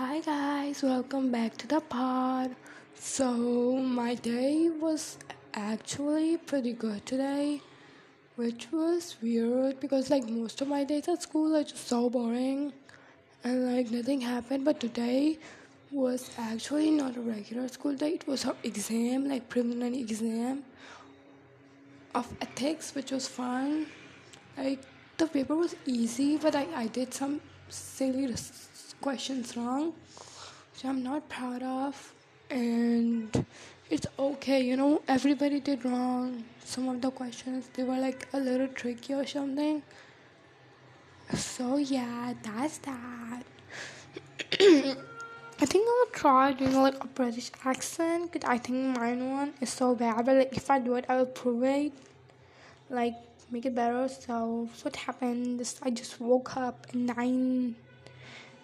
Hi guys, welcome back to the pod. So, my day was actually pretty good today, which was weird because, like, most of my days at school are just so boring and, like, nothing happened. But today was actually not a regular school day, it was an exam, like, preliminary exam of ethics, which was fun. Like, the paper was easy, but I, I did some silly questions wrong, which I'm not proud of. And it's okay, you know, everybody did wrong. Some of the questions they were like a little tricky or something. So yeah, that's that. I think I will try doing like a British accent because I think mine one is so bad. But like if I do it, I will prove it, like make it better. So what happened I just woke up at nine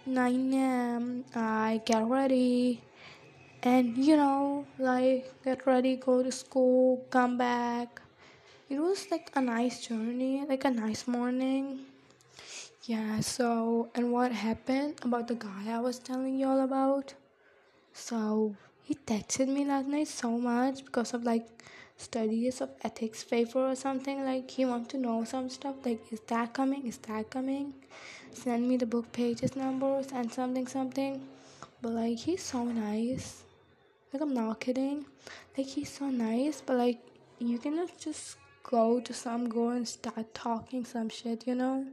9 a.m. I get ready and you know, like get ready, go to school, come back. It was like a nice journey, like a nice morning. Yeah, so and what happened about the guy I was telling you all about? So he texted me last night so much because of like studies of ethics paper or something like he want to know some stuff like is that coming is that coming? Send me the book pages numbers and something something. But like he's so nice. Like i'm not kidding. Like he's so nice but like you cannot just go to some girl and start talking some shit you know?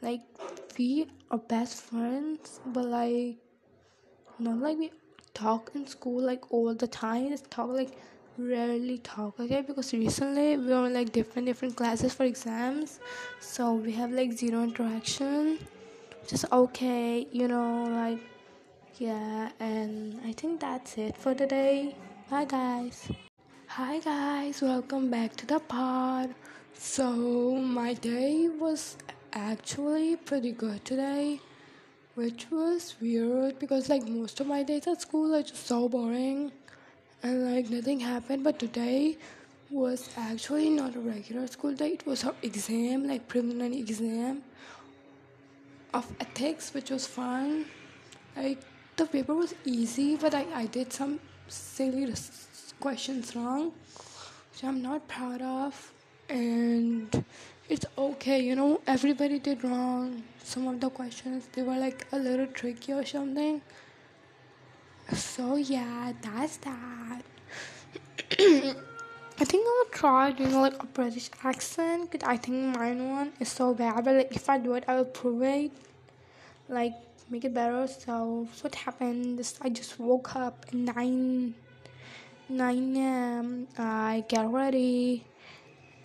Like we are best friends but like not like we talk in school like all the time just talk like rarely talk okay because recently we are in like different different classes for exams. So we have like zero interaction just okay you know like yeah and i think that's it for today. Bye guys. Hi guys. Welcome back to the pod. So my day was actually pretty good today which was weird because like most of my days at school are just so boring and like nothing happened but today was actually not a regular school day. It was our exam like preliminary exam of ethics which was fun like the paper was easy but i, I did some silly questions wrong which i'm not proud of. And it's okay you know everybody did wrong. Some of the questions they were like a little tricky or something so yeah, that's that. I think I will try doing like a British accent because I think mine one is so bad. But like if I do it, I will prove it, like make it better. So what happened I just woke up at nine nine a.m. I get ready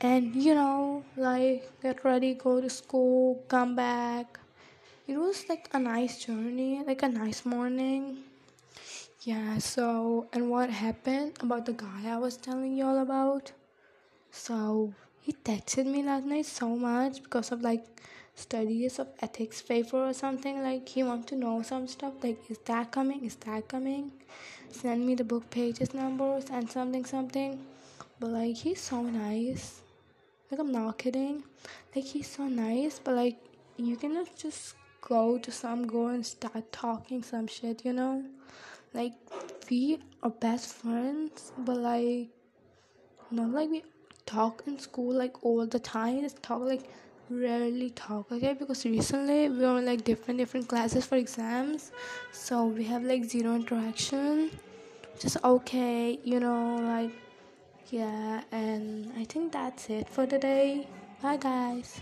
and you know like get ready, go to school, come back. It was like a nice journey, like a nice morning. Yeah, so and what happened about the guy I was telling you all about? So he texted me last night so much because of like studies of ethics paper or something like he want to know some stuff like is that coming is that coming? Send me the book pages numbers and something something. But like he's so nice. Like i'm not kidding. Like he's so nice but like you cannot just go to some girl and start talking some shit you know like we are best friends but like not like we talk in school like all the time. Just talk like rarely talk okay because recently we are in like different different classes for exams. So we have like zero interaction. Just okay you know like yeah and i think that's it for today. Bye guys